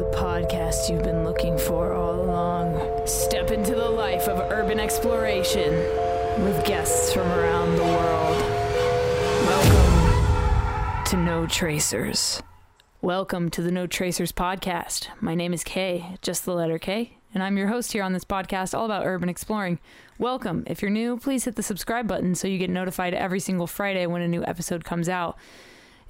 The podcast you've been looking for all along. Step into the life of urban exploration with guests from around the world. Welcome to No Tracers. Welcome to the No Tracers podcast. My name is Kay, just the letter K, and I'm your host here on this podcast all about urban exploring. Welcome. If you're new, please hit the subscribe button so you get notified every single Friday when a new episode comes out.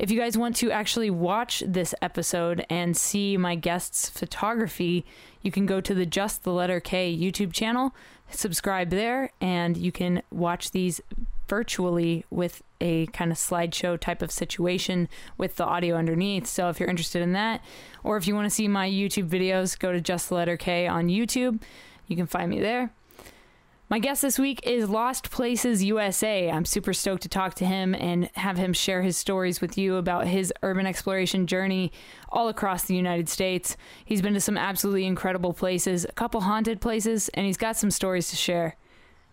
If you guys want to actually watch this episode and see my guest's photography, you can go to the Just the Letter K YouTube channel, subscribe there, and you can watch these virtually with a kind of slideshow type of situation with the audio underneath. So if you're interested in that, or if you want to see my YouTube videos, go to Just the Letter K on YouTube. You can find me there. My guest this week is Lost Places USA. I'm super stoked to talk to him and have him share his stories with you about his urban exploration journey all across the United States. He's been to some absolutely incredible places, a couple haunted places, and he's got some stories to share.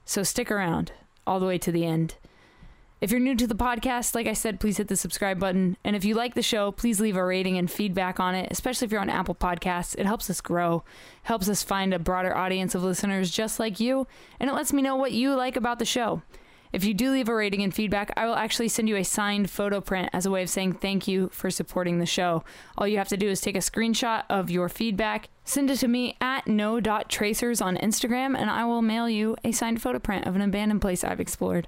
So stick around all the way to the end. If you're new to the podcast, like I said, please hit the subscribe button. And if you like the show, please leave a rating and feedback on it, especially if you're on Apple Podcasts. It helps us grow, helps us find a broader audience of listeners just like you, and it lets me know what you like about the show. If you do leave a rating and feedback, I will actually send you a signed photo print as a way of saying thank you for supporting the show. All you have to do is take a screenshot of your feedback, send it to me at no.tracers on Instagram, and I will mail you a signed photo print of an abandoned place I've explored.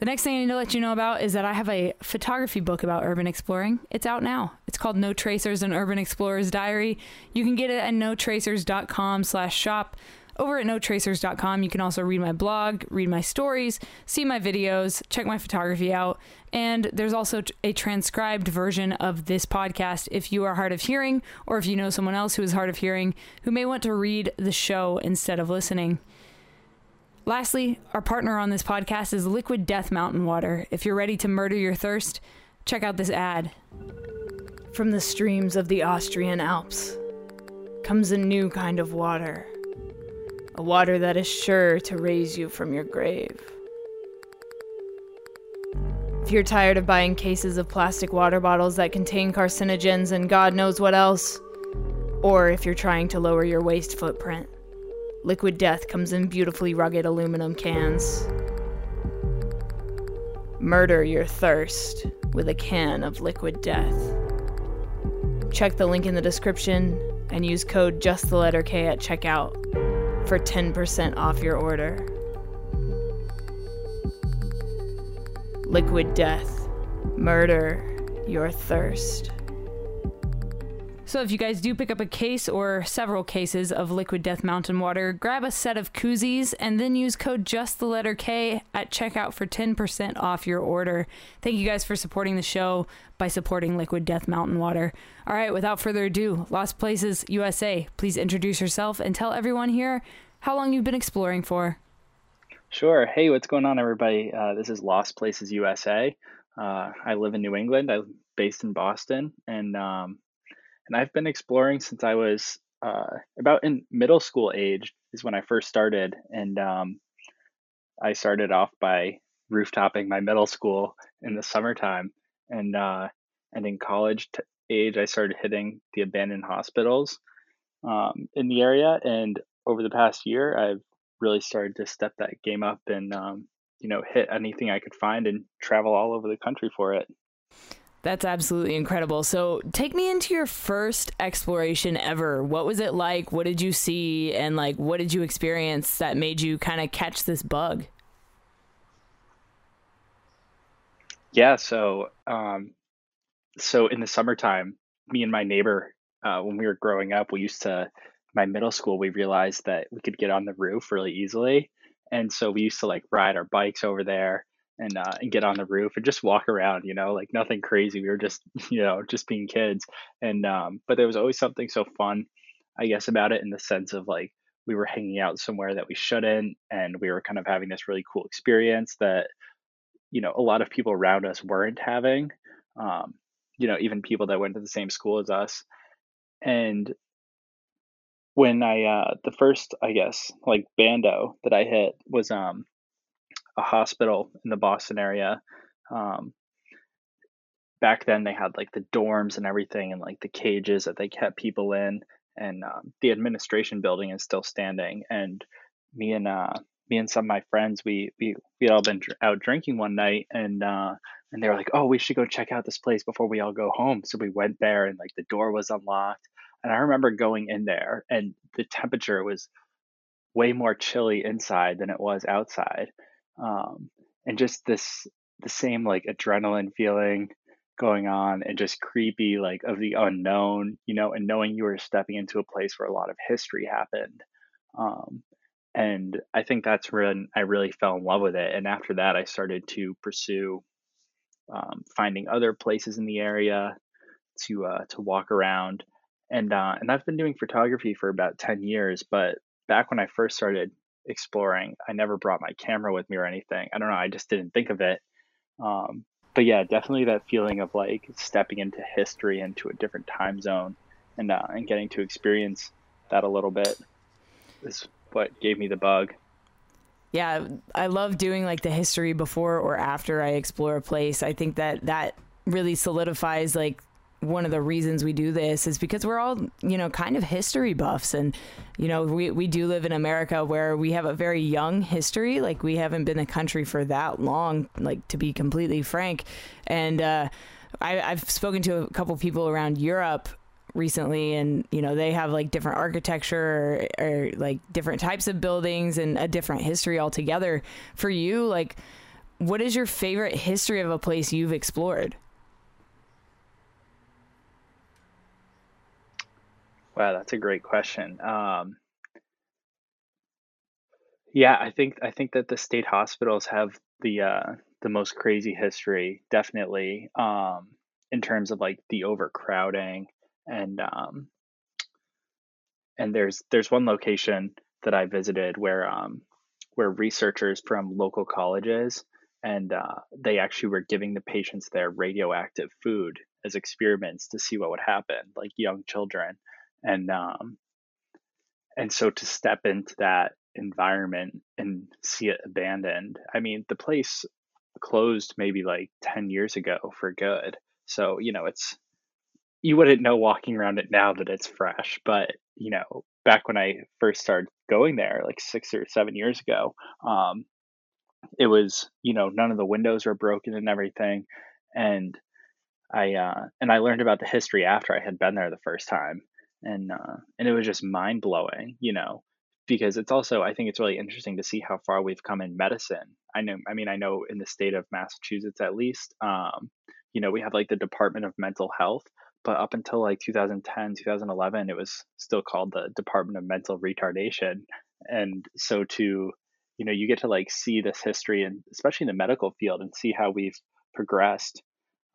The next thing I need to let you know about is that I have a photography book about urban exploring. It's out now. It's called No Tracers, an Urban Explorer's Diary. You can get it at notracers.com slash shop. Over at notracers.com, you can also read my blog, read my stories, see my videos, check my photography out, and there's also a transcribed version of this podcast if you are hard of hearing or if you know someone else who is hard of hearing who may want to read the show instead of listening. Lastly, our partner on this podcast is Liquid Death Mountain Water. If you're ready to murder your thirst, check out this ad. From the streams of the Austrian Alps comes a new kind of water. A water that is sure to raise you from your grave. If you're tired of buying cases of plastic water bottles that contain carcinogens and God knows what else, or if you're trying to lower your waste footprint, Liquid Death comes in beautifully rugged aluminum cans. Murder your thirst with a can of Liquid Death. Check the link in the description and use code just the letter K at checkout for 10% off your order. Liquid Death. Murder your thirst. So, if you guys do pick up a case or several cases of Liquid Death Mountain Water, grab a set of koozies and then use code just the letter K at checkout for 10% off your order. Thank you guys for supporting the show by supporting Liquid Death Mountain Water. All right, without further ado, Lost Places USA, please introduce yourself and tell everyone here how long you've been exploring for. Sure. Hey, what's going on, everybody? Uh, this is Lost Places USA. Uh, I live in New England. I'm based in Boston, and um, and I've been exploring since I was uh, about in middle school age is when I first started, and um, I started off by rooftopping my middle school in the summertime, and uh, and in college t- age I started hitting the abandoned hospitals um, in the area, and over the past year I've really started to step that game up and um, you know hit anything I could find and travel all over the country for it. That's absolutely incredible. So, take me into your first exploration ever. What was it like? What did you see? And, like, what did you experience that made you kind of catch this bug? Yeah. So, um, so in the summertime, me and my neighbor, uh, when we were growing up, we used to, my middle school, we realized that we could get on the roof really easily. And so we used to like ride our bikes over there and uh, and get on the roof and just walk around, you know, like nothing crazy. We were just, you know, just being kids. And um, but there was always something so fun, I guess, about it in the sense of like we were hanging out somewhere that we shouldn't, and we were kind of having this really cool experience that, you know, a lot of people around us weren't having. Um, you know, even people that went to the same school as us. And when I uh the first, I guess, like bando that I hit was um a hospital in the Boston area. Um, back then they had like the dorms and everything and like the cages that they kept people in and um, the administration building is still standing and me and uh, me and some of my friends we we we had all been dr- out drinking one night and uh, and they were like oh we should go check out this place before we all go home so we went there and like the door was unlocked and i remember going in there and the temperature was way more chilly inside than it was outside um, and just this the same like adrenaline feeling going on and just creepy like of the unknown you know and knowing you were stepping into a place where a lot of history happened um, and i think that's when i really fell in love with it and after that i started to pursue um, finding other places in the area to uh, to walk around and uh, and i've been doing photography for about 10 years but back when i first started exploring i never brought my camera with me or anything i don't know i just didn't think of it um, but yeah, definitely that feeling of like stepping into history into a different time zone and uh, and getting to experience that a little bit is what gave me the bug. Yeah, I love doing like the history before or after I explore a place. I think that that really solidifies like one of the reasons we do this is because we're all, you know, kind of history buffs. And, you know, we, we do live in America where we have a very young history. Like, we haven't been a country for that long, like, to be completely frank. And uh, I, I've spoken to a couple people around Europe recently and you know they have like different architecture or, or like different types of buildings and a different history altogether for you like what is your favorite history of a place you've explored Wow, that's a great question. Um, yeah, I think I think that the state hospitals have the uh, the most crazy history, definitely, um, in terms of like the overcrowding and um, and there's there's one location that I visited where um, where researchers from local colleges and uh, they actually were giving the patients their radioactive food as experiments to see what would happen, like young children and um, and so to step into that environment and see it abandoned i mean the place closed maybe like 10 years ago for good. So you know it's you wouldn't know walking around it now that it's fresh but you know back when i first started going there like six or seven years ago um, it was you know none of the windows were broken and everything. And i uh, and i learned about the history after i had been there the first time and uh, and it was just mind blowing, you know, because it's also I think it's really interesting to see how far we've come in medicine. I know, I mean, I know in the state of Massachusetts at least, um, you know, we have like the Department of Mental Health, but up until like 2010, 2011, it was still called the Department of Mental Retardation, and so to you know you get to like see this history and especially in the medical field and see how we've progressed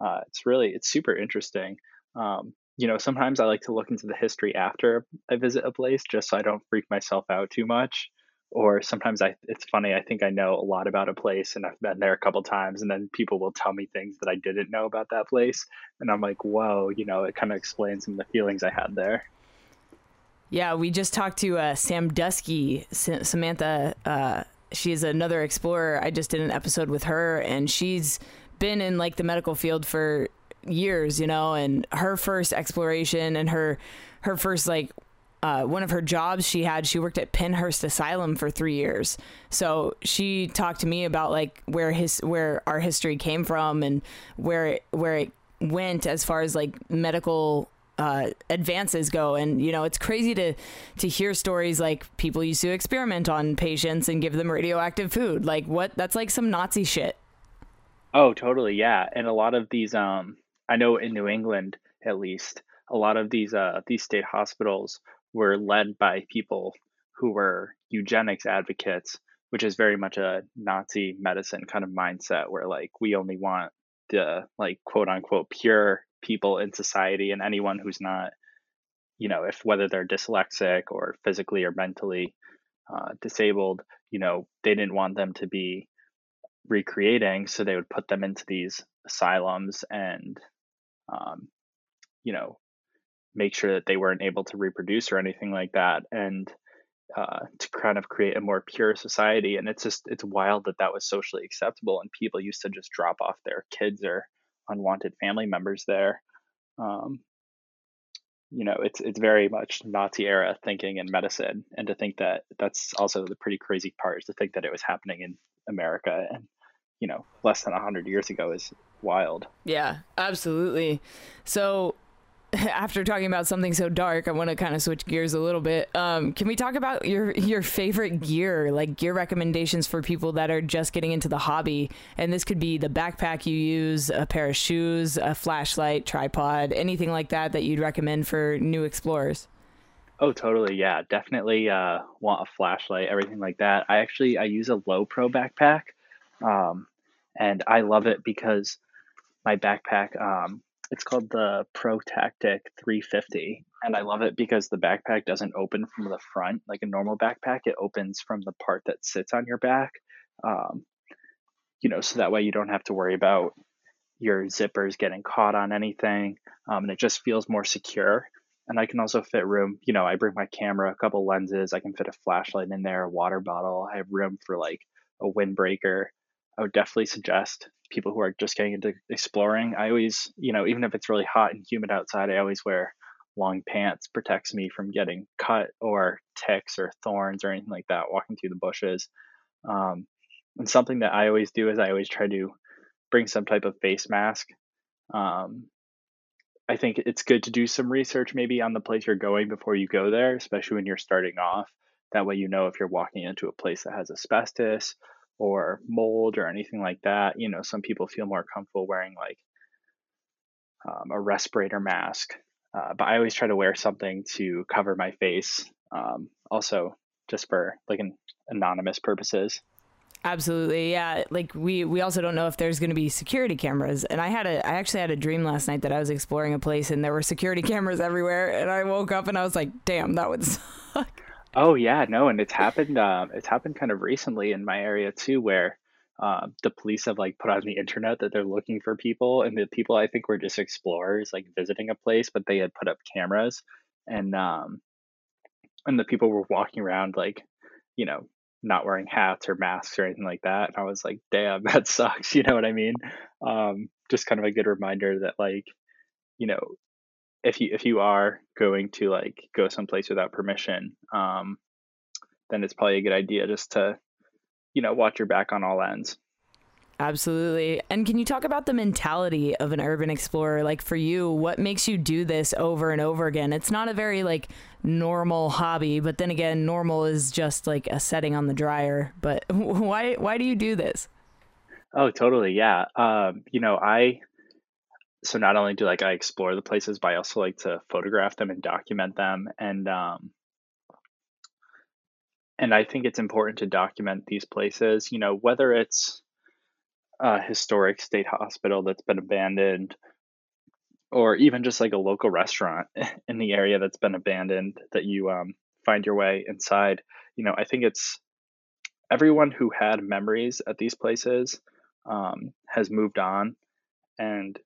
uh, it's really it's super interesting um, you know, sometimes I like to look into the history after I visit a place just so I don't freak myself out too much. Or sometimes I it's funny, I think I know a lot about a place and I've been there a couple times and then people will tell me things that I didn't know about that place and I'm like, "Whoa, you know, it kind of explains some of the feelings I had there." Yeah, we just talked to uh, Sam Dusky, S- Samantha uh, she is another explorer. I just did an episode with her and she's been in like the medical field for years, you know, and her first exploration and her her first like uh, one of her jobs she had, she worked at Pennhurst Asylum for three years. So she talked to me about like where his where our history came from and where it, where it went as far as like medical uh, advances go. And you know, it's crazy to to hear stories like people used to experiment on patients and give them radioactive food. Like what? That's like some Nazi shit. Oh, totally, yeah. And a lot of these um I know in New England, at least, a lot of these uh, these state hospitals were led by people who were eugenics advocates, which is very much a Nazi medicine kind of mindset, where like we only want the like quote unquote pure people in society, and anyone who's not, you know, if whether they're dyslexic or physically or mentally uh, disabled, you know, they didn't want them to be recreating, so they would put them into these asylums and um, you know, make sure that they weren't able to reproduce or anything like that, and uh, to kind of create a more pure society. And it's just it's wild that that was socially acceptable, and people used to just drop off their kids or unwanted family members there. Um, you know, it's it's very much Nazi era thinking in medicine, and to think that that's also the pretty crazy part is to think that it was happening in America and you know less than hundred years ago is wild. Yeah, absolutely. So after talking about something so dark, I want to kind of switch gears a little bit. Um, can we talk about your your favorite gear, like gear recommendations for people that are just getting into the hobby? And this could be the backpack you use, a pair of shoes, a flashlight, tripod, anything like that that you'd recommend for new explorers. Oh, totally. Yeah, definitely uh, want a flashlight, everything like that. I actually I use a Lowepro backpack, um, and I love it because my backpack um, it's called the ProTactic 350, and I love it because the backpack doesn't open from the front like a normal backpack. It opens from the part that sits on your back. Um, you know, so that way you don't have to worry about your zippers getting caught on anything, um, and it just feels more secure. And I can also fit room. You know, I bring my camera, a couple lenses. I can fit a flashlight in there, a water bottle. I have room for like a windbreaker. I would definitely suggest people who are just getting into exploring. I always, you know, even if it's really hot and humid outside, I always wear long pants protects me from getting cut or ticks or thorns or anything like that walking through the bushes. Um, and something that I always do is I always try to bring some type of face mask. Um, I think it's good to do some research maybe on the place you're going before you go there, especially when you're starting off. That way, you know if you're walking into a place that has asbestos or mold or anything like that. You know, some people feel more comfortable wearing like um, a respirator mask, uh, but I always try to wear something to cover my face. Um, also, just for like an anonymous purposes. Absolutely. Yeah. Like we we also don't know if there's going to be security cameras. And I had a I actually had a dream last night that I was exploring a place and there were security cameras everywhere and I woke up and I was like, "Damn, that would suck." Oh yeah, no, and it's happened. Uh, it's happened kind of recently in my area too, where uh, the police have like put on the internet that they're looking for people, and the people I think were just explorers, like visiting a place, but they had put up cameras, and um, and the people were walking around like, you know, not wearing hats or masks or anything like that. And I was like, damn, that sucks. You know what I mean? Um, just kind of a good reminder that like, you know, if you if you are going to like go someplace without permission, um, then it's probably a good idea just to, you know, watch your back on all ends. Absolutely. And can you talk about the mentality of an urban explorer? Like for you, what makes you do this over and over again? It's not a very like normal hobby, but then again, normal is just like a setting on the dryer. But why why do you do this? Oh, totally. Yeah. Um, you know, I so not only do like I explore the places, but I also like to photograph them and document them. And um, and I think it's important to document these places. You know, whether it's a historic state hospital that's been abandoned, or even just like a local restaurant in the area that's been abandoned that you um, find your way inside. You know, I think it's everyone who had memories at these places um, has moved on and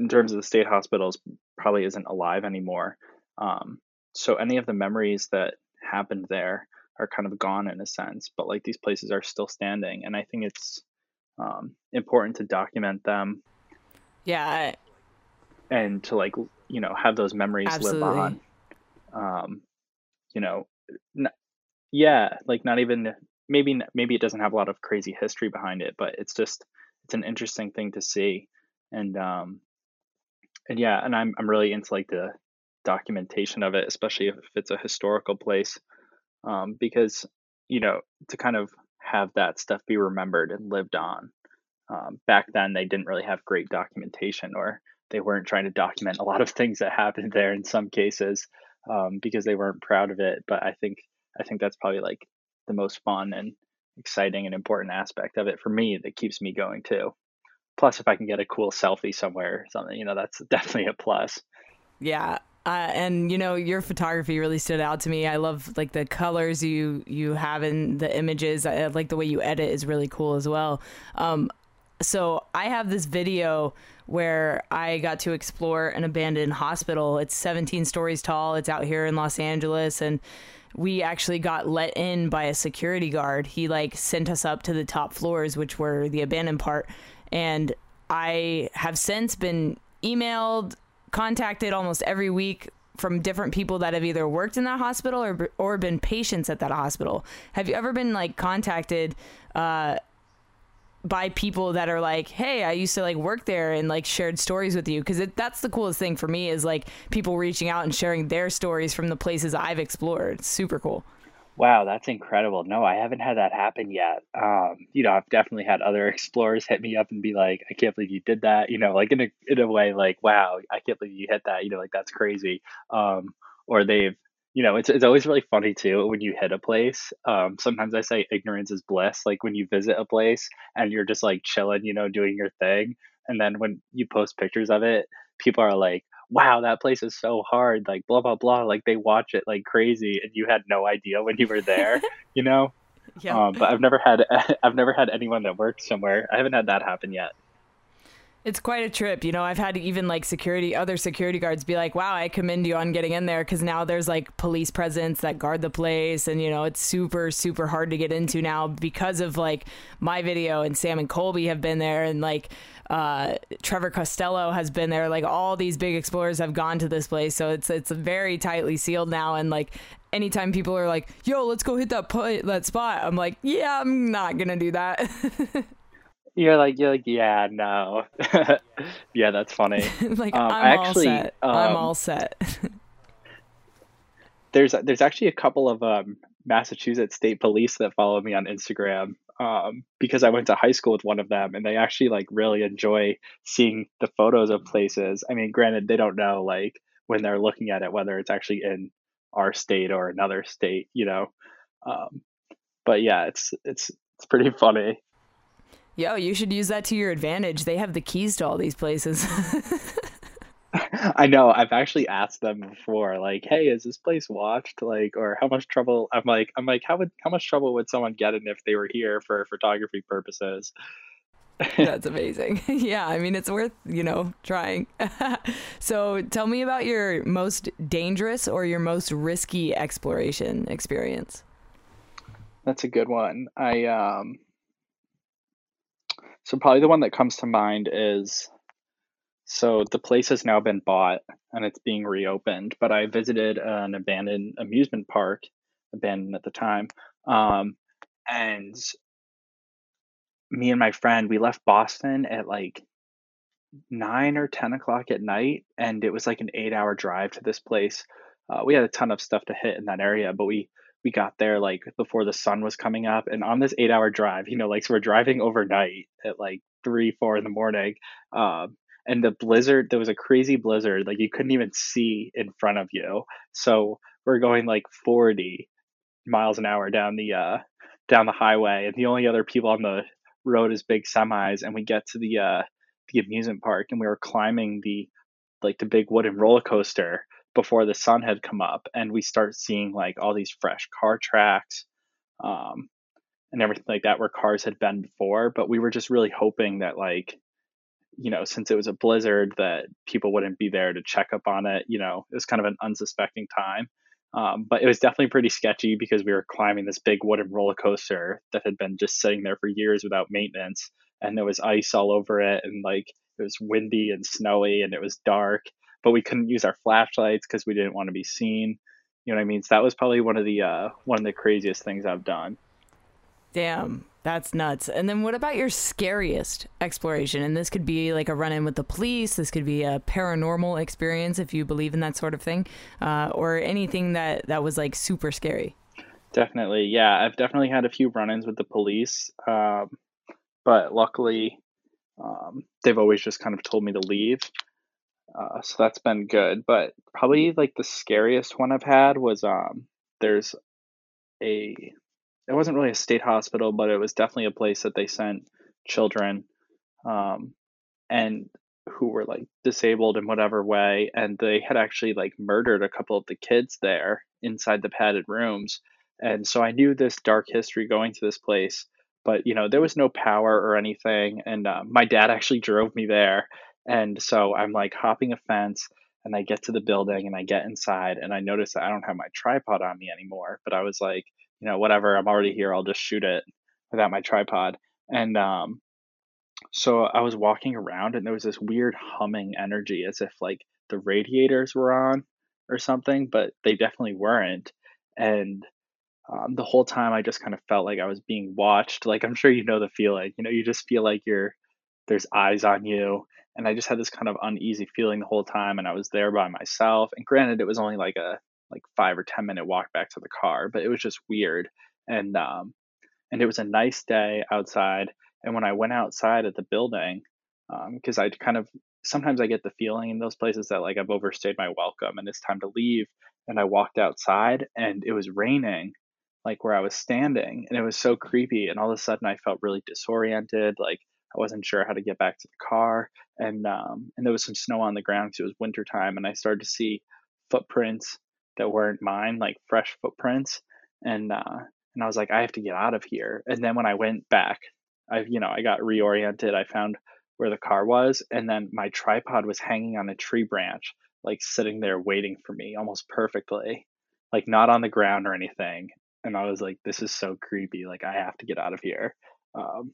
in terms of the state hospitals, probably isn't alive anymore. Um, so any of the memories that happened there are kind of gone in a sense, but like these places are still standing, and I think it's um, important to document them. Yeah. And to like you know have those memories Absolutely. live on. Um, you know, n- yeah, like not even maybe maybe it doesn't have a lot of crazy history behind it, but it's just it's an interesting thing to see, and um, and yeah, and I'm I'm really into like the documentation of it, especially if it's a historical place, um, because you know to kind of have that stuff be remembered and lived on. Um, back then, they didn't really have great documentation, or they weren't trying to document a lot of things that happened there in some cases um, because they weren't proud of it. But I think I think that's probably like the most fun and exciting and important aspect of it for me that keeps me going too. Plus, if I can get a cool selfie somewhere or something, you know, that's definitely a plus. Yeah. Uh, and you know your photography really stood out to me. I love like the colors you you have in the images. I like the way you edit is really cool as well. Um, so I have this video where I got to explore an abandoned hospital. It's 17 stories tall. It's out here in Los Angeles, and we actually got let in by a security guard. He like sent us up to the top floors, which were the abandoned part, and I have since been emailed, contacted almost every week from different people that have either worked in that hospital or or been patients at that hospital. Have you ever been like contacted uh, by people that are like, "Hey, I used to like work there and like shared stories with you"? Because that's the coolest thing for me is like people reaching out and sharing their stories from the places I've explored. It's super cool. Wow, that's incredible. No, I haven't had that happen yet. Um, you know, I've definitely had other explorers hit me up and be like, "I can't believe you did that." You know, like in a in a way, like, "Wow, I can't believe you hit that." You know, like that's crazy. Um, or they've, you know, it's it's always really funny too when you hit a place. Um, sometimes I say ignorance is bliss. Like when you visit a place and you're just like chilling, you know, doing your thing, and then when you post pictures of it, people are like, wow, that place is so hard, like blah blah blah. Like they watch it like crazy, and you had no idea when you were there, you know. Yeah. Um, but I've never had I've never had anyone that works somewhere. I haven't had that happen yet. It's quite a trip. You know, I've had even like security, other security guards be like, wow, I commend you on getting in there because now there's like police presence that guard the place. And, you know, it's super, super hard to get into now because of like my video and Sam and Colby have been there. And like, uh, Trevor Costello has been there. Like all these big explorers have gone to this place, so it's it's very tightly sealed now. And like anytime people are like, "Yo, let's go hit that put that spot," I'm like, "Yeah, I'm not gonna do that." you're like you're like yeah no yeah that's funny like um, i'm actually, all set um, i'm all set there's there's actually a couple of um, massachusetts state police that follow me on instagram um, because I went to high school with one of them, and they actually like really enjoy seeing the photos of places. I mean, granted, they don't know like when they're looking at it whether it's actually in our state or another state, you know. Um, but yeah, it's it's it's pretty funny. Yo, you should use that to your advantage. They have the keys to all these places. I know. I've actually asked them before, like, "Hey, is this place watched? Like, or how much trouble?" I'm like, "I'm like, how would how much trouble would someone get in if they were here for photography purposes?" That's amazing. yeah, I mean, it's worth you know trying. so, tell me about your most dangerous or your most risky exploration experience. That's a good one. I um. So probably the one that comes to mind is so the place has now been bought and it's being reopened. But I visited an abandoned amusement park, abandoned at the time, um, and me and my friend we left Boston at like nine or ten o'clock at night, and it was like an eight-hour drive to this place. Uh, we had a ton of stuff to hit in that area, but we we got there like before the sun was coming up, and on this eight-hour drive, you know, like so we're driving overnight at like three, four in the morning. Um, and the blizzard there was a crazy blizzard like you couldn't even see in front of you so we're going like 40 miles an hour down the uh down the highway and the only other people on the road is big semis and we get to the uh the amusement park and we were climbing the like the big wooden roller coaster before the sun had come up and we start seeing like all these fresh car tracks um and everything like that where cars had been before but we were just really hoping that like you know, since it was a blizzard, that people wouldn't be there to check up on it. You know, it was kind of an unsuspecting time. Um, but it was definitely pretty sketchy because we were climbing this big wooden roller coaster that had been just sitting there for years without maintenance. And there was ice all over it. And like it was windy and snowy and it was dark, but we couldn't use our flashlights because we didn't want to be seen. You know what I mean? So that was probably one of the uh, one of the craziest things I've done. Damn. That's nuts. And then what about your scariest exploration? And this could be like a run in with the police, this could be a paranormal experience if you believe in that sort of thing, uh, or anything that, that was like super scary. Definitely. Yeah, I've definitely had a few run ins with the police. Um, but luckily, um, they've always just kind of told me to leave. Uh, so that's been good. But probably like the scariest one I've had was um, there's a it wasn't really a state hospital, but it was definitely a place that they sent children, um, and who were like disabled in whatever way, and they had actually like murdered a couple of the kids there inside the padded rooms, and so I knew this dark history going to this place, but you know there was no power or anything, and uh, my dad actually drove me there, and so I'm like hopping a fence and I get to the building and I get inside and I notice that I don't have my tripod on me anymore. But I was like, you know, whatever, I'm already here, I'll just shoot it without my tripod. And um, so I was walking around and there was this weird humming energy as if like the radiators were on or something, but they definitely weren't. And um, the whole time I just kind of felt like I was being watched. Like I'm sure you know the feeling. You know, you just feel like you're there's eyes on you. And I just had this kind of uneasy feeling the whole time and I was there by myself. And granted it was only like a like five or ten minute walk back to the car, but it was just weird. And um and it was a nice day outside. And when I went outside at the building, because um, I kind of sometimes I get the feeling in those places that like I've overstayed my welcome and it's time to leave. And I walked outside and it was raining, like where I was standing, and it was so creepy. And all of a sudden, I felt really disoriented, like I wasn't sure how to get back to the car, and um, and there was some snow on the ground because it was wintertime, and I started to see footprints that weren't mine, like fresh footprints, and uh, and I was like, I have to get out of here. And then when I went back, I you know I got reoriented. I found where the car was, and then my tripod was hanging on a tree branch, like sitting there waiting for me almost perfectly, like not on the ground or anything. And I was like, this is so creepy. Like I have to get out of here. Um,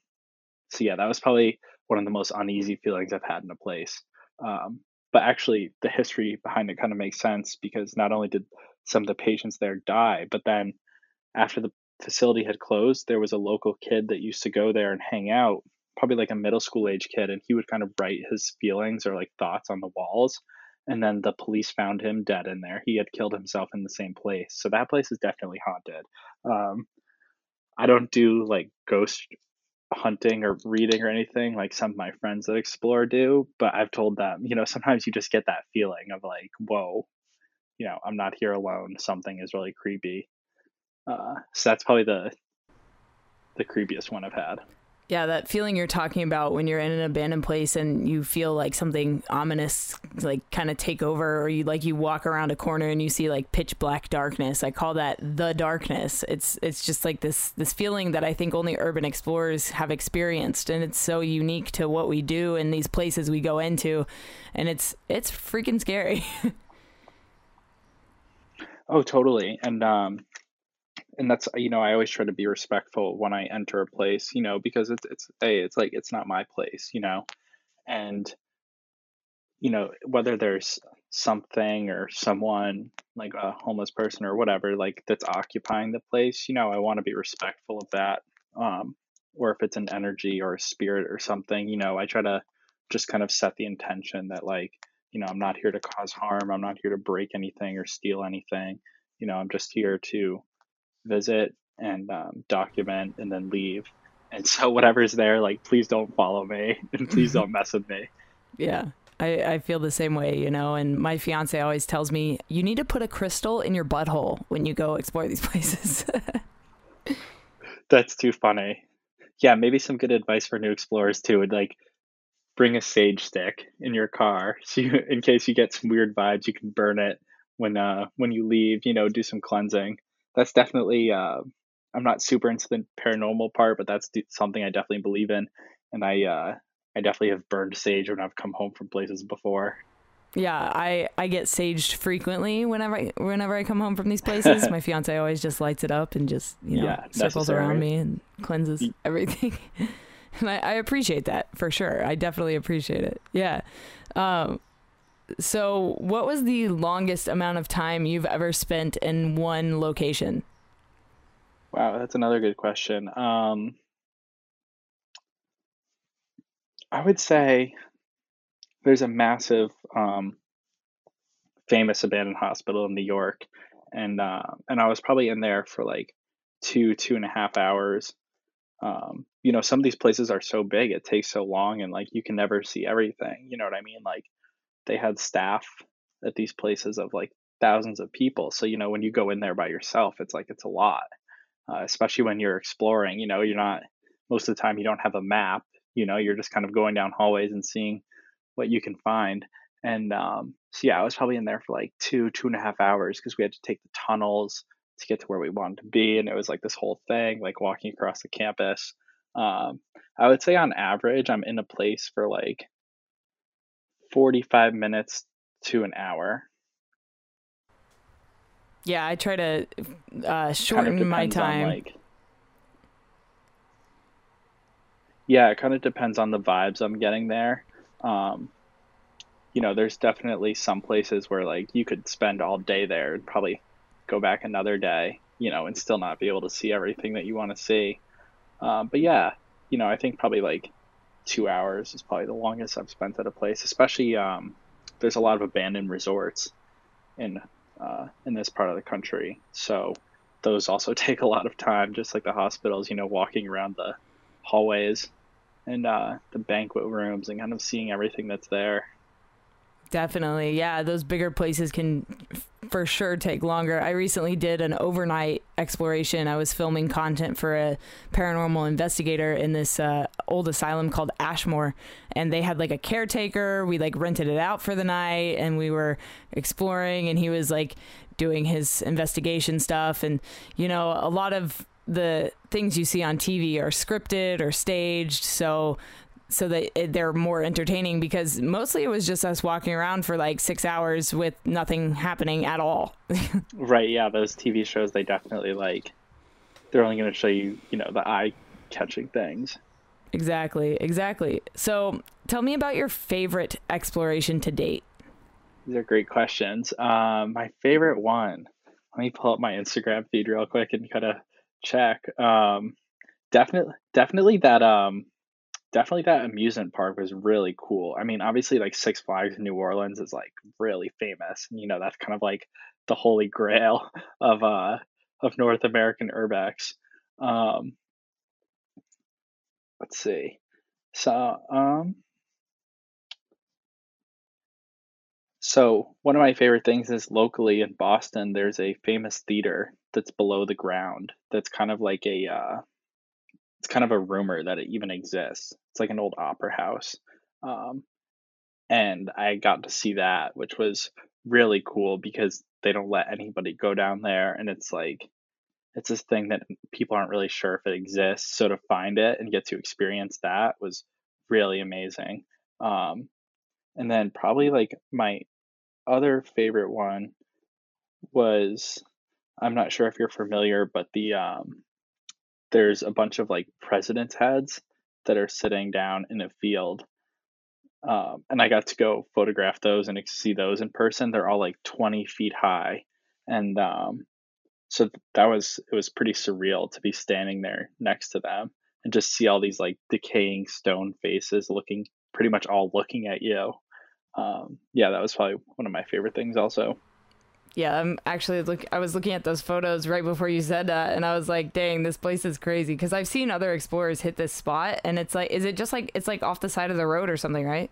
so yeah, that was probably one of the most uneasy feelings I've had in a place. Um, but actually, the history behind it kind of makes sense because not only did some of the patients there die, but then after the facility had closed, there was a local kid that used to go there and hang out, probably like a middle school age kid, and he would kind of write his feelings or like thoughts on the walls. And then the police found him dead in there. He had killed himself in the same place. So that place is definitely haunted. Um, I don't do like ghost hunting or reading or anything like some of my friends that explore do, but I've told them, you know, sometimes you just get that feeling of like, whoa, you know, I'm not here alone. Something is really creepy. Uh, so that's probably the the creepiest one I've had. Yeah, that feeling you're talking about when you're in an abandoned place and you feel like something ominous like kind of take over or you like you walk around a corner and you see like pitch black darkness. I call that the darkness. It's it's just like this this feeling that I think only urban explorers have experienced and it's so unique to what we do in these places we go into and it's it's freaking scary. oh, totally. And um and that's you know I always try to be respectful when I enter a place, you know, because it's it's a it's like it's not my place, you know, and you know whether there's something or someone like a homeless person or whatever like that's occupying the place, you know, I want to be respectful of that. Um, or if it's an energy or a spirit or something, you know, I try to just kind of set the intention that like you know I'm not here to cause harm, I'm not here to break anything or steal anything. You know, I'm just here to visit and um, document and then leave. And so whatever's there, like please don't follow me and please don't mess with me. Yeah. I, I feel the same way, you know, and my fiance always tells me you need to put a crystal in your butthole when you go explore these places. That's too funny. Yeah, maybe some good advice for new explorers too would like bring a sage stick in your car so you, in case you get some weird vibes, you can burn it when uh when you leave, you know, do some cleansing that's definitely uh, I'm not super into the paranormal part, but that's something I definitely believe in, and I uh, I definitely have burned sage when I've come home from places before. Yeah, I, I get saged frequently whenever I, whenever I come home from these places. My fiance always just lights it up and just you know yeah, circles necessary. around me and cleanses everything. and I, I, appreciate that for sure. I definitely appreciate it. Yeah. Um, so, what was the longest amount of time you've ever spent in one location? Wow, that's another good question. Um, I would say there's a massive, um, famous abandoned hospital in New York, and uh, and I was probably in there for like two two and a half hours. Um, you know, some of these places are so big, it takes so long, and like you can never see everything. You know what I mean? Like they had staff at these places of like thousands of people. So, you know, when you go in there by yourself, it's like it's a lot, uh, especially when you're exploring. You know, you're not, most of the time, you don't have a map. You know, you're just kind of going down hallways and seeing what you can find. And um, so, yeah, I was probably in there for like two, two and a half hours because we had to take the tunnels to get to where we wanted to be. And it was like this whole thing, like walking across the campus. Um, I would say on average, I'm in a place for like 45 minutes to an hour. Yeah, I try to uh, shorten kind of my time. like, yeah, it kind of depends on the vibes I'm getting there. Um, you know, there's definitely some places where like you could spend all day there and probably go back another day, you know, and still not be able to see everything that you want to see. Um, but yeah, you know, I think probably like two hours is probably the longest I've spent at a place. Especially, um, there's a lot of abandoned resorts in uh, in this part of the country, so those also take a lot of time, just like the hospitals. You know, walking around the hallways and uh, the banquet rooms and kind of seeing everything that's there. Definitely. Yeah, those bigger places can for sure take longer. I recently did an overnight exploration. I was filming content for a paranormal investigator in this uh, old asylum called Ashmore, and they had like a caretaker. We like rented it out for the night, and we were exploring, and he was like doing his investigation stuff, and you know, a lot of the things you see on TV are scripted or staged. So so that it, they're more entertaining because mostly it was just us walking around for like six hours with nothing happening at all. right. Yeah. Those TV shows, they definitely like, they're only going to show you, you know, the eye catching things. Exactly. Exactly. So tell me about your favorite exploration to date. These are great questions. Um, my favorite one, let me pull up my Instagram feed real quick and kind of check. Um, definitely, definitely that, um, definitely that amusement park was really cool. I mean, obviously, like Six Flags in New Orleans is like really famous. You know, that's kind of like the holy grail of uh of North American urbex. Um, let's see. So, um, so one of my favorite things is locally in Boston. There's a famous theater that's below the ground. That's kind of like a uh, it's kind of a rumor that it even exists. It's like an old opera house. Um, and I got to see that, which was really cool because they don't let anybody go down there. And it's like, it's this thing that people aren't really sure if it exists. So to find it and get to experience that was really amazing. Um, and then probably like my other favorite one was I'm not sure if you're familiar, but the um, there's a bunch of like president's heads that are sitting down in a field. Um, and I got to go photograph those and see those in person. They're all like 20 feet high. And um, so that was, it was pretty surreal to be standing there next to them and just see all these like decaying stone faces looking pretty much all looking at you. Um, yeah, that was probably one of my favorite things also. Yeah, I'm actually look. I was looking at those photos right before you said that, and I was like, "Dang, this place is crazy." Because I've seen other explorers hit this spot, and it's like, is it just like it's like off the side of the road or something, right?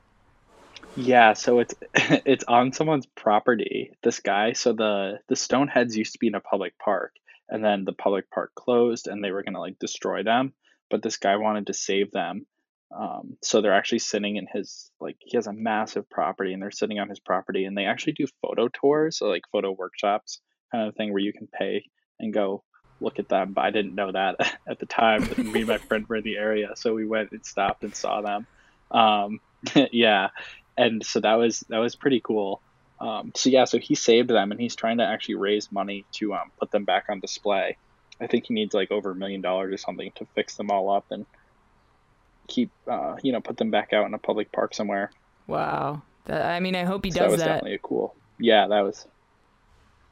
Yeah, so it's it's on someone's property. This guy, so the the Stoneheads used to be in a public park, and then the public park closed, and they were gonna like destroy them. But this guy wanted to save them, um, so they're actually sitting in his like he has a massive property and they're sitting on his property and they actually do photo tours, so like photo workshops kind of thing where you can pay and go look at them. But I didn't know that at the time. me and my friend were in the area, so we went and stopped and saw them. Um, yeah, and so that was that was pretty cool. Um, so yeah, so he saved them and he's trying to actually raise money to um, put them back on display. I think he needs like over a million dollars or something to fix them all up and keep uh, you know put them back out in a public park somewhere. Wow. That, I mean, I hope he so does that. Was that. definitely a cool. Yeah, that was.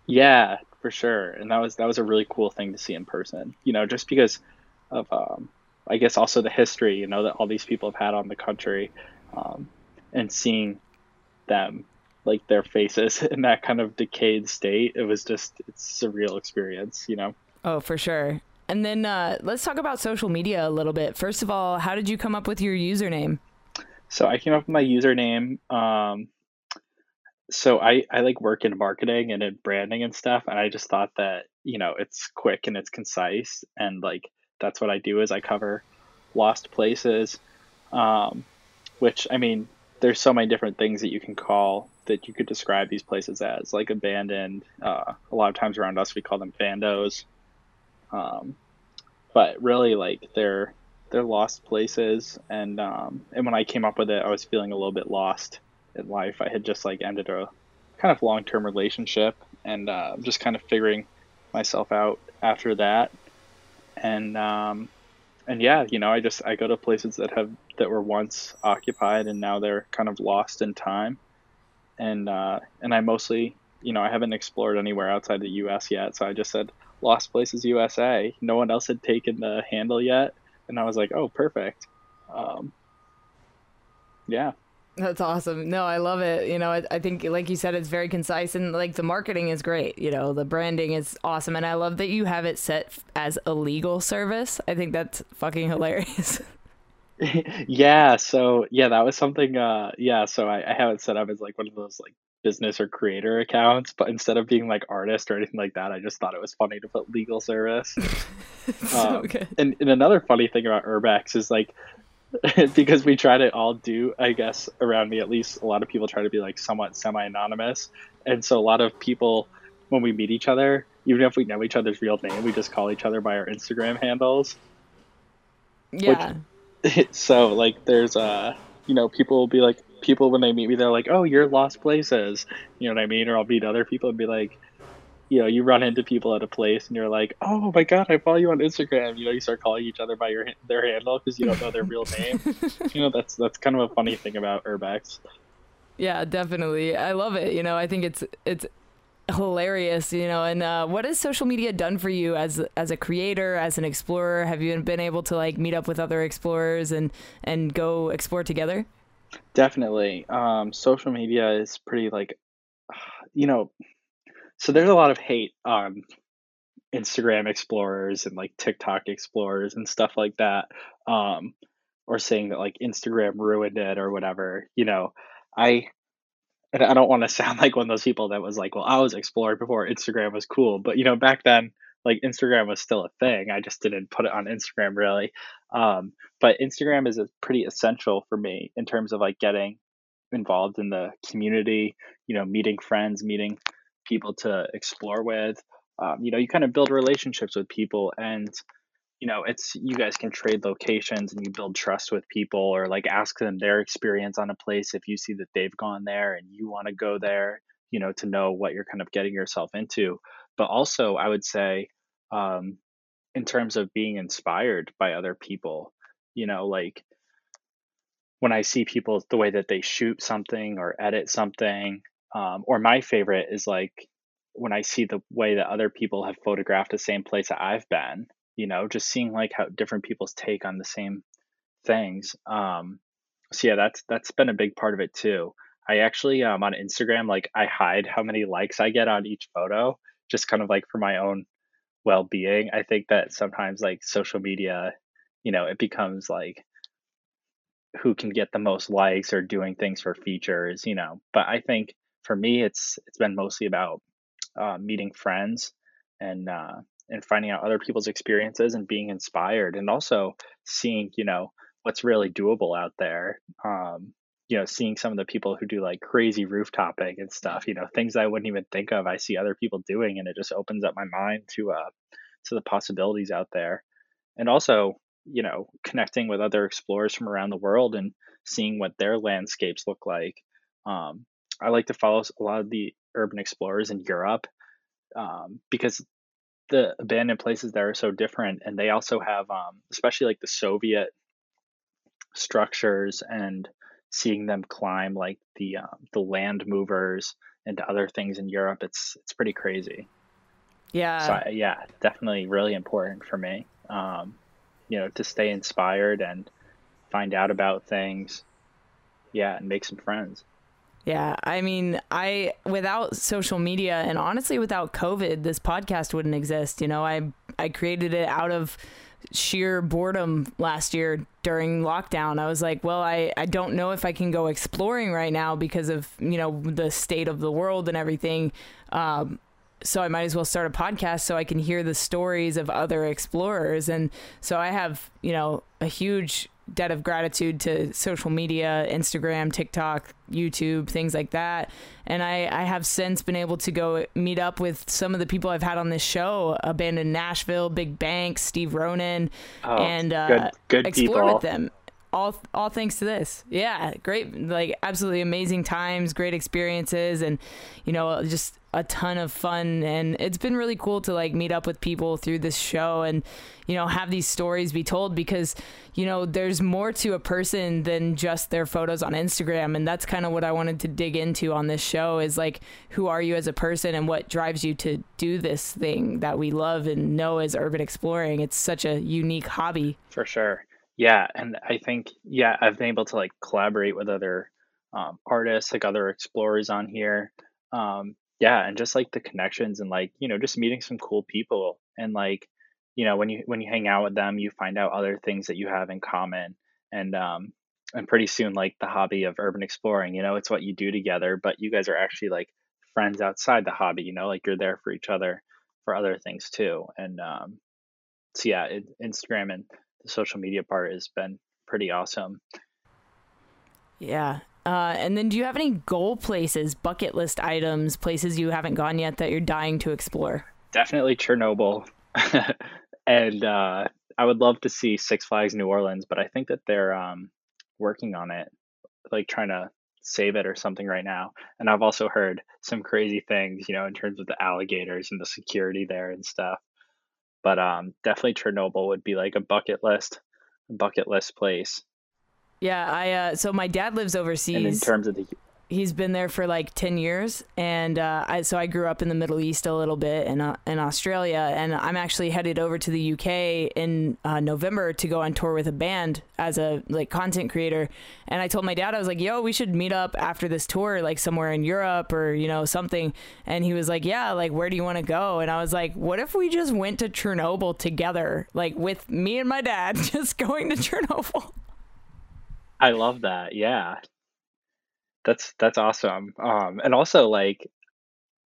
Yeah, for sure, and that was that was a really cool thing to see in person. You know, just because of um, I guess also the history you know that all these people have had on the country, um, and seeing them like their faces in that kind of decayed state, it was just it's a surreal experience. You know. Oh, for sure. And then uh, let's talk about social media a little bit. First of all, how did you come up with your username? So I came up with my username. Um, so I, I like work in marketing and in branding and stuff. And I just thought that, you know, it's quick and it's concise. And like, that's what I do is I cover lost places, um, which I mean, there's so many different things that you can call that you could describe these places as like abandoned. Uh, a lot of times around us, we call them bandos. Um, but really, like they're they're lost places, and um, and when I came up with it, I was feeling a little bit lost in life. I had just like ended a kind of long term relationship, and uh, just kind of figuring myself out after that, and um, and yeah, you know, I just I go to places that have that were once occupied and now they're kind of lost in time, and uh, and I mostly, you know, I haven't explored anywhere outside the U.S. yet, so I just said Lost Places USA. No one else had taken the handle yet, and I was like, oh, perfect. Um, yeah. That's awesome. No, I love it. You know, I, I, think, like you said, it's very concise and like the marketing is great. You know, the branding is awesome. And I love that you have it set as a legal service. I think that's fucking hilarious. yeah. So, yeah, that was something. Uh, yeah. So I, I have it set up as like one of those like business or creator accounts, but instead of being like artist or anything like that, I just thought it was funny to put legal service. so um, and, and another funny thing about Urbex is like because we try to all do, I guess, around me at least, a lot of people try to be like somewhat semi anonymous. And so a lot of people, when we meet each other, even if we know each other's real name, we just call each other by our Instagram handles. Yeah. Which, so, like, there's, uh, you know, people will be like, people when they meet me, they're like, oh, you're Lost Places. You know what I mean? Or I'll meet other people and be like, you know, you run into people at a place and you're like, oh my god, I follow you on Instagram. You know, you start calling each other by your their handle because you don't know their real name. you know, that's that's kind of a funny thing about Urbex. Yeah, definitely. I love it. You know, I think it's it's hilarious. You know, and uh, what has social media done for you as as a creator, as an explorer? Have you been able to like meet up with other explorers and and go explore together? Definitely. Um, social media is pretty like, you know so there's a lot of hate on Instagram explorers and like TikTok explorers and stuff like that. Um, or saying that like Instagram ruined it or whatever. You know, I and I don't want to sound like one of those people that was like, well, I was explored before Instagram was cool, but you know, back then like Instagram was still a thing. I just didn't put it on Instagram really. Um, but Instagram is pretty essential for me in terms of like getting involved in the community, you know, meeting friends, meeting people to explore with. Um, you know, you kind of build relationships with people and you know, it's you guys can trade locations and you build trust with people or like ask them their experience on a place if you see that they've gone there and you want to go there, you know, to know what you're kind of getting yourself into. But also, I would say, um, in terms of being inspired by other people, you know, like when I see people, the way that they shoot something or edit something, um, or my favorite is like when I see the way that other people have photographed the same place that I've been, you know, just seeing like how different people's take on the same things. Um, so yeah, that's that's been a big part of it too. I actually um, on Instagram, like I hide how many likes I get on each photo, just kind of like for my own well being. I think that sometimes like social media, you know, it becomes like who can get the most likes or doing things for features, you know. But I think for me, it's it's been mostly about uh, meeting friends and uh, and finding out other people's experiences and being inspired, and also seeing you know what's really doable out there. Um, you know, seeing some of the people who do like crazy rooftopping and stuff. You know, things I wouldn't even think of. I see other people doing, and it just opens up my mind to uh to the possibilities out there, and also you know connecting with other explorers from around the world and seeing what their landscapes look like um, I like to follow a lot of the urban explorers in Europe um, because the abandoned places there are so different, and they also have, um, especially like the Soviet structures and seeing them climb like the uh, the land movers and other things in Europe. It's it's pretty crazy. Yeah. So I, yeah, definitely really important for me. Um, you know, to stay inspired and find out about things. Yeah, and make some friends. Yeah, I mean, I without social media and honestly without COVID, this podcast wouldn't exist. You know, I I created it out of sheer boredom last year during lockdown. I was like, well, I, I don't know if I can go exploring right now because of, you know, the state of the world and everything. Um, so I might as well start a podcast so I can hear the stories of other explorers. And so I have, you know, a huge debt of gratitude to social media, Instagram, TikTok, YouTube, things like that. And I, I have since been able to go meet up with some of the people I've had on this show, Abandoned Nashville, Big Bank, Steve Ronan, oh, and uh, good, good explore people. with them. All, all thanks to this. Yeah, great, like absolutely amazing times, great experiences, and you know, just a ton of fun and it's been really cool to like meet up with people through this show and you know have these stories be told because you know there's more to a person than just their photos on Instagram and that's kind of what I wanted to dig into on this show is like who are you as a person and what drives you to do this thing that we love and know as urban exploring? It's such a unique hobby. For sure. Yeah and I think yeah I've been able to like collaborate with other um, artists like other explorers on here. Um, yeah and just like the connections and like you know just meeting some cool people and like you know when you when you hang out with them you find out other things that you have in common and um and pretty soon like the hobby of urban exploring you know it's what you do together but you guys are actually like friends outside the hobby you know like you're there for each other for other things too and um so yeah it, instagram and the social media part has been pretty awesome. Yeah uh, and then do you have any goal places bucket list items places you haven't gone yet that you're dying to explore definitely chernobyl and uh, I would love to see Six Flags New Orleans, but I think that they're um, working on it, like trying to save it or something right now. And I've also heard some crazy things, you know, in terms of the alligators and the security there and stuff. But um, definitely Chernobyl would be like a bucket list, bucket list place. Yeah, I uh, so my dad lives overseas. And in terms of the he's been there for like 10 years. And uh, I, so i grew up in the middle east a little bit in, uh, in australia. And i'm actually headed over to the uk in uh, november to go on tour with a band as a like content creator. And i told my dad i was like yo we should meet up after this tour like somewhere in europe or you know something. And he was like yeah like where do you want to go? And i was like what if we just went to chernobyl together? Like with me and my dad just going to chernobyl I love that. Yeah. That's that's awesome. Um, and also like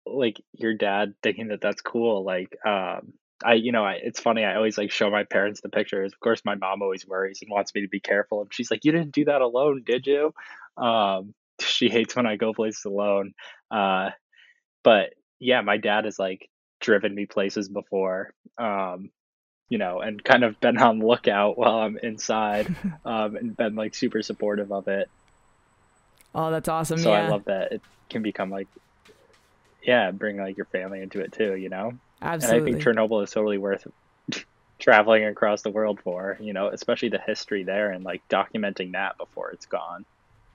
like your dad thinking that that's cool. Like um, I you know I, it's funny. I always like show my parents the pictures. Of course, my mom always worries and wants me to be careful. And she's like, "You didn't do that alone, did you?" Um, she hates when I go places alone. Uh, but yeah, my dad has like driven me places before. Um, you know, and kind of been on lookout while I'm inside, um, and been like super supportive of it. Oh, that's awesome. So yeah. I love that it can become like, yeah, bring like your family into it too, you know? Absolutely. And I think Chernobyl is totally worth traveling across the world for, you know, especially the history there and like documenting that before it's gone.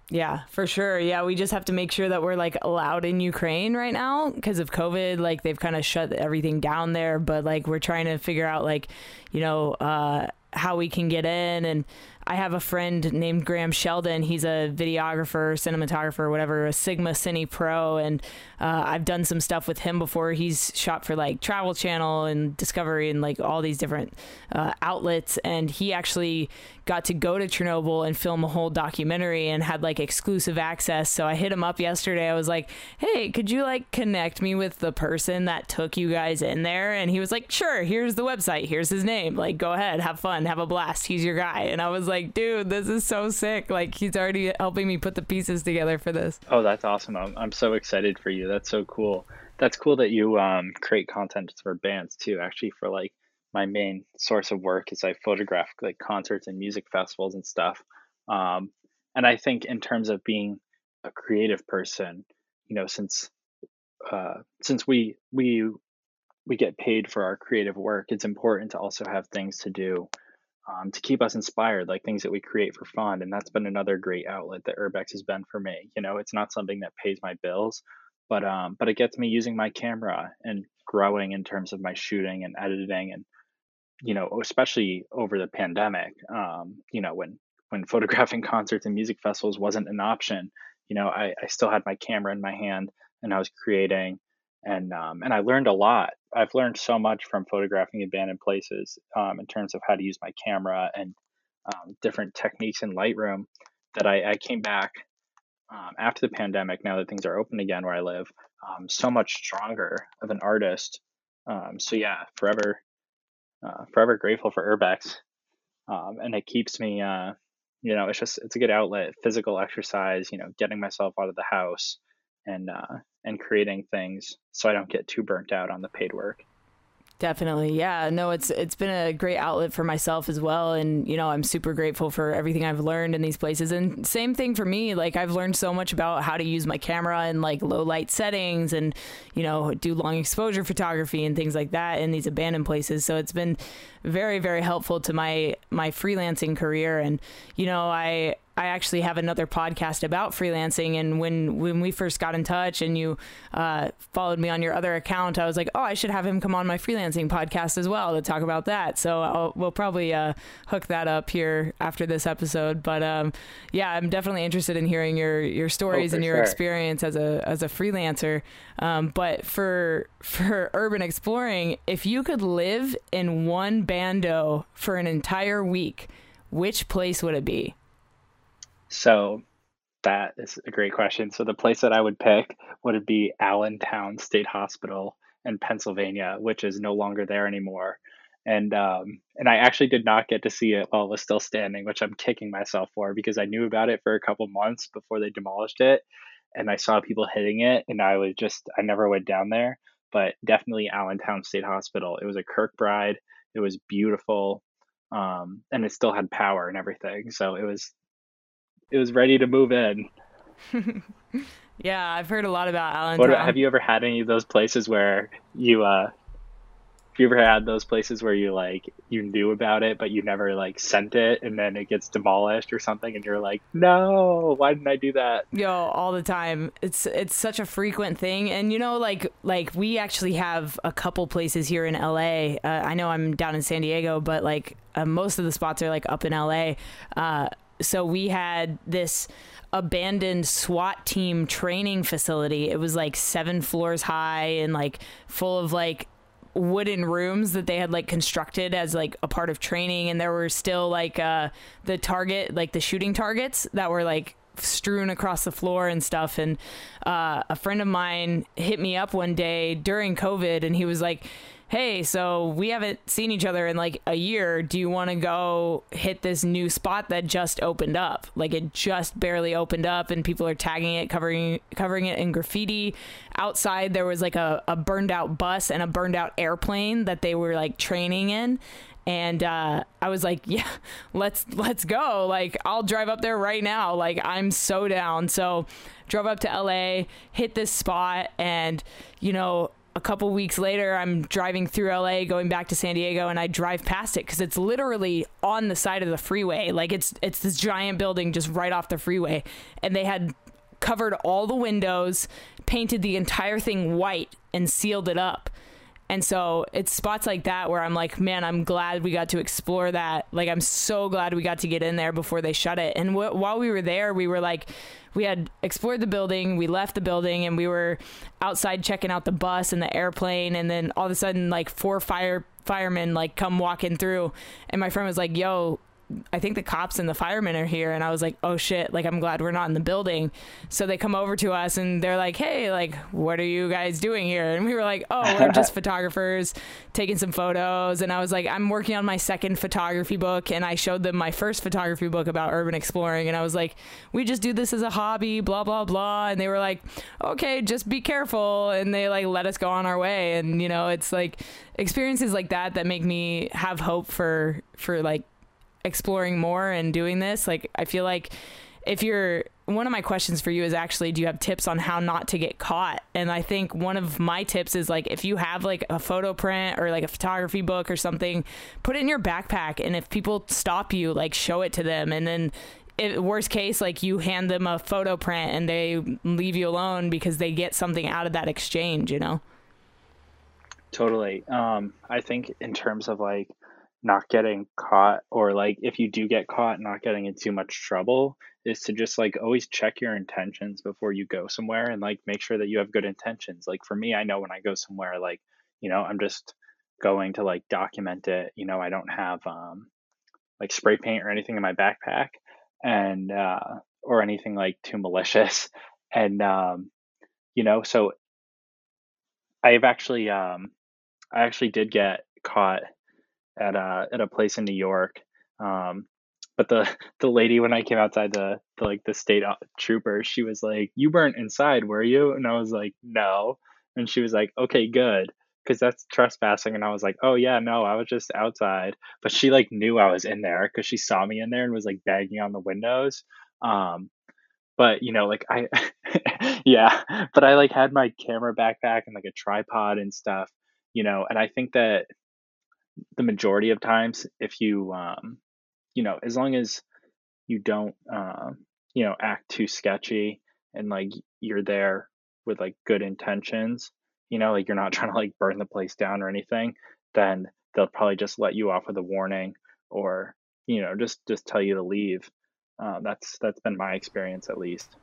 Yeah, for sure. Yeah, we just have to make sure that we're like allowed in Ukraine right now because of COVID. Like they've kind of shut everything down there, but like we're trying to figure out like, you know, uh, how we can get in and I have a friend named Graham Sheldon. He's a videographer, cinematographer, whatever, a Sigma Cine Pro, and uh, I've done some stuff with him before. He's shot for like Travel Channel and Discovery and like all these different uh, outlets, and he actually got to go to Chernobyl and film a whole documentary and had like exclusive access. So I hit him up yesterday. I was like, "Hey, could you like connect me with the person that took you guys in there?" And he was like, "Sure. Here's the website. Here's his name. Like, go ahead, have fun, have a blast. He's your guy." And I was like like, dude, this is so sick. Like, he's already helping me put the pieces together for this. Oh, that's awesome. I'm, I'm so excited for you. That's so cool. That's cool that you um, create content for bands too. Actually, for like my main source of work is I photograph like concerts and music festivals and stuff. Um, and I think in terms of being a creative person, you know, since uh, since we we we get paid for our creative work, it's important to also have things to do um, to keep us inspired, like things that we create for fun. And that's been another great outlet that Urbex has been for me. You know, it's not something that pays my bills, but um, but it gets me using my camera and growing in terms of my shooting and editing, and you know, especially over the pandemic. Um, you know, when when photographing concerts and music festivals wasn't an option, you know, I, I still had my camera in my hand and I was creating and um, and I learned a lot. I've learned so much from photographing abandoned places um, in terms of how to use my camera and um, different techniques in Lightroom. That I, I came back um, after the pandemic. Now that things are open again where I live, um, so much stronger of an artist. Um, so yeah, forever, uh, forever grateful for Urbex, and it keeps me. Uh, you know, it's just it's a good outlet, physical exercise. You know, getting myself out of the house and uh, and creating things so I don't get too burnt out on the paid work. Definitely. Yeah. No, it's it's been a great outlet for myself as well and you know, I'm super grateful for everything I've learned in these places. And same thing for me, like I've learned so much about how to use my camera in like low light settings and you know, do long exposure photography and things like that in these abandoned places. So it's been very very helpful to my my freelancing career and you know, I I actually have another podcast about freelancing. And when when we first got in touch and you uh, followed me on your other account, I was like, oh, I should have him come on my freelancing podcast as well to talk about that. So I'll, we'll probably uh, hook that up here after this episode. But um, yeah, I'm definitely interested in hearing your your stories oh, and your sure. experience as a as a freelancer. Um, but for for urban exploring, if you could live in one bando for an entire week, which place would it be? So that is a great question. So the place that I would pick would be Allentown State Hospital in Pennsylvania, which is no longer there anymore. And um, and I actually did not get to see it while it was still standing, which I'm kicking myself for because I knew about it for a couple months before they demolished it, and I saw people hitting it, and I was just I never went down there, but definitely Allentown State Hospital. It was a Kirkbride. It was beautiful, um, and it still had power and everything. So it was it was ready to move in. yeah, I've heard a lot about Allentown. What, have you ever had any of those places where you uh have you ever had those places where you like you knew about it but you never like sent it and then it gets demolished or something and you're like no why didn't i do that yo all the time it's it's such a frequent thing and you know like like we actually have a couple places here in la uh, i know i'm down in san diego but like uh, most of the spots are like up in la uh, so we had this abandoned SWAT team training facility. It was like seven floors high and like full of like wooden rooms that they had like constructed as like a part of training and there were still like uh the target like the shooting targets that were like strewn across the floor and stuff and uh a friend of mine hit me up one day during covid and he was like hey, so we haven't seen each other in like a year. Do you want to go hit this new spot that just opened up? Like it just barely opened up and people are tagging it, covering covering it in graffiti. Outside there was like a, a burned out bus and a burned out airplane that they were like training in. And uh, I was like, yeah, let's let's go. Like I'll drive up there right now. Like I'm so down. So drove up to LA, hit this spot, and you know a couple weeks later, I'm driving through LA, going back to San Diego, and I drive past it because it's literally on the side of the freeway. Like it's it's this giant building just right off the freeway, and they had covered all the windows, painted the entire thing white, and sealed it up. And so it's spots like that where I'm like, man, I'm glad we got to explore that. Like, I'm so glad we got to get in there before they shut it. And w- while we were there, we were like, we had explored the building, we left the building, and we were outside checking out the bus and the airplane. And then all of a sudden, like four fire firemen like come walking through, and my friend was like, "Yo, I think the cops and the firemen are here. And I was like, oh shit, like I'm glad we're not in the building. So they come over to us and they're like, hey, like, what are you guys doing here? And we were like, oh, we're just photographers taking some photos. And I was like, I'm working on my second photography book. And I showed them my first photography book about urban exploring. And I was like, we just do this as a hobby, blah, blah, blah. And they were like, okay, just be careful. And they like let us go on our way. And, you know, it's like experiences like that that make me have hope for, for like, exploring more and doing this. Like, I feel like if you're one of my questions for you is actually do you have tips on how not to get caught? And i think one of my tips is like if you have like a photo print or like a photography book or something put it in your backpack. And if people stop you like show it to them. And then if, worst case like you hand them a photo print and they leave you alone because they get something out of that exchange you know? Totally. Um i think in terms of like not getting caught or like if you do get caught not getting in too much trouble is to just like always check your intentions before you go somewhere and like make sure that you have good intentions. Like for me i know when i go somewhere like you know i'm just going to like document it you know i don't have um like spray paint or anything in my backpack and uh or anything like too malicious. And um you know so i've actually um i actually did get caught at a at a place in New York. Um, but the the lady when I came outside the, the like the state trooper, she was like, "You weren't inside, were you?" And I was like, "No." And she was like, "Okay, good, because that's trespassing. And I was like, oh, yeah, no, I was just outside. But she like knew I was in there because she saw me in there and was like banging on the windows. Um, but you know, like I, yeah, but I like had my camera backpack and like a tripod and stuff, you know, and I think that the majority of times, if you, um, you know, as long as you don't, um, you know, act too sketchy and like you're there with like good intentions, you know, like you're not trying to like burn the place down or anything, then they'll probably just let you off with a warning or, you know, just just tell you to leave. Uh, that's that's been my experience at least.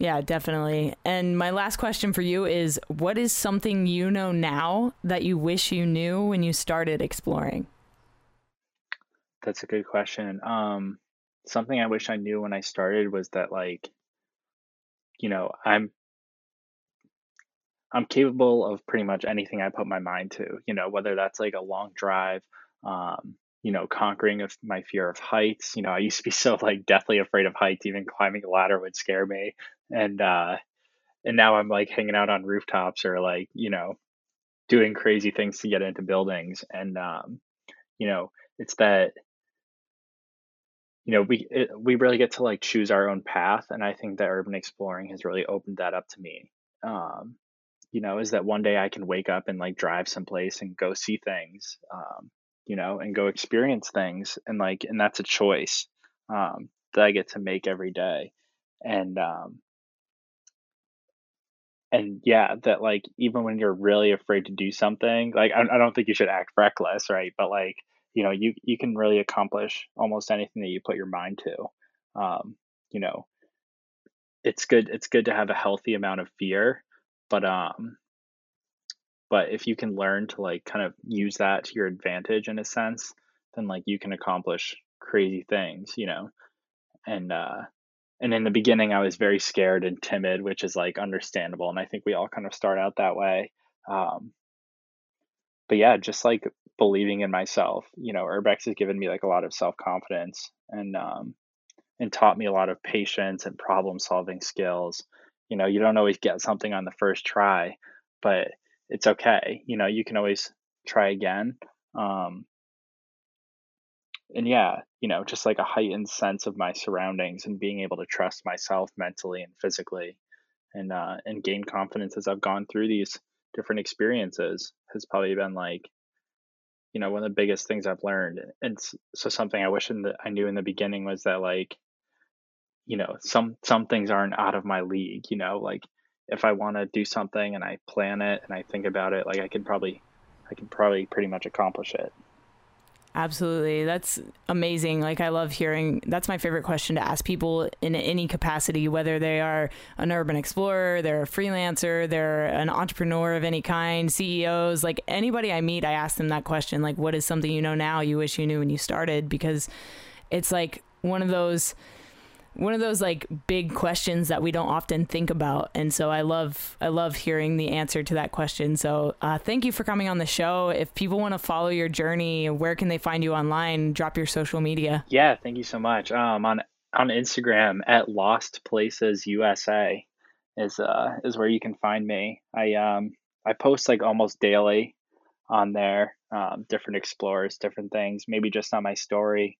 Yeah, definitely. And my last question for you is what is something you know now that you wish you knew when you started exploring? That's a good question. Um, something I wish I knew when I started was that like you know, I'm I'm capable of pretty much anything I put my mind to, you know, whether that's like a long drive, um, you know, conquering of my fear of heights. You know, I used to be so like deathly afraid of heights, even climbing a ladder would scare me. And uh and now I'm like hanging out on rooftops or like, you know, doing crazy things to get into buildings. And um, you know, it's that you know we it, we really get to like choose our own path and i think that urban exploring has really opened that up to me um, you know is that one day i can wake up and like drive someplace and go see things um, you know and go experience things and like and that's a choice um, that i get to make every day. And um and yeah that like even when you're really afraid to do something like I, I don't think you should act reckless right? But like you know you you can really accomplish almost anything that you put your mind to um, you know. It's good it's good to have a healthy amount of fear but um but if you can learn to like kind of use that to your advantage in a sense then like you can accomplish crazy things you know and uh and in the beginning i was very scared and timid which is like understandable and i think we all kind of start out that way um but yeah just like believing in myself. You know, Urbex has given me like a lot of self confidence and um, and taught me a lot of patience and problem solving skills. You know, you don't always get something on the first try, but it's okay. You know, you can always try again. Um, and yeah, you know, just like a heightened sense of my surroundings and being able to trust myself mentally and physically, and uh, and gain confidence as I've gone through these different experiences has probably been like you know one of the biggest things i've learned and so something i wish in the, i knew in the beginning was that like you know some some things aren't out of my league you know like if i want to do something and i plan it and i think about it like i can probably i can probably pretty much accomplish it Absolutely. That's amazing. Like, I love hearing that's my favorite question to ask people in any capacity, whether they are an urban explorer, they're a freelancer, they're an entrepreneur of any kind, CEOs, like anybody I meet, I ask them that question like, what is something you know now you wish you knew when you started? Because it's like one of those one of those like big questions that we don't often think about. And so i love i love hearing the answer to that question. So uh, thank you for coming on the show. If people want to follow your journey where can they find you online? Drop your social media. Yeah thank you so much. Um on on instagram at lost places usa is uh is where you can find me. I um i post like almost daily on there um, different explorers different things maybe just on my story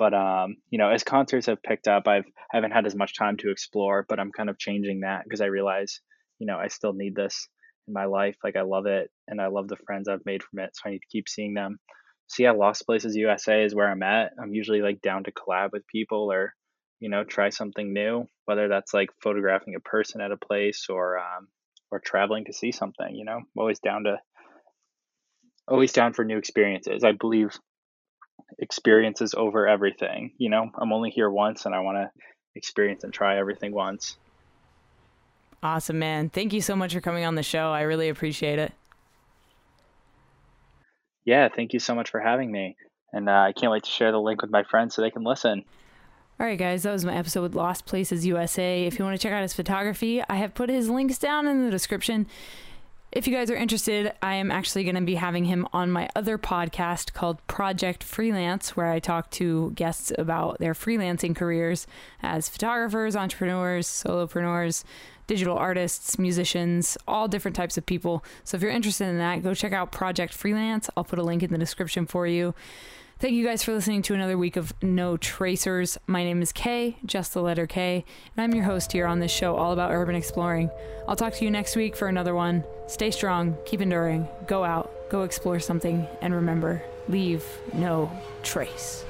but um, you know, as concerts have picked up, I've I haven't had as much time to explore, but I'm kind of changing that because I realize, you know, I still need this in my life. Like I love it, and I love the friends I've made from it, so I need to keep seeing them. So yeah, Lost Places USA is where I'm at. I'm usually like down to collab with people or, you know, try something new, whether that's like photographing a person at a place or um, or traveling to see something. You know, I'm always down to always down for new experiences. I believe experiences over everything. You know, I'm only here once and I want to experience and try everything once. Awesome, man. Thank you so much for coming on the show. I really appreciate it. Yeah, thank you so much for having me. And uh, I can't wait to share the link with my friends so they can listen. All right, guys, that was my episode with Lost Places USA. If you want to check out his photography, I have put his links down in the description. If you guys are interested, I am actually going to be having him on my other podcast called Project Freelance, where I talk to guests about their freelancing careers as photographers, entrepreneurs, solopreneurs, digital artists, musicians, all different types of people. So if you're interested in that, go check out Project Freelance. I'll put a link in the description for you. Thank you guys for listening to another week of No Tracers. My name is Kay, just the letter K, and I'm your host here on this show all about urban exploring. I'll talk to you next week for another one. Stay strong, keep enduring, go out, go explore something, and remember, leave no trace.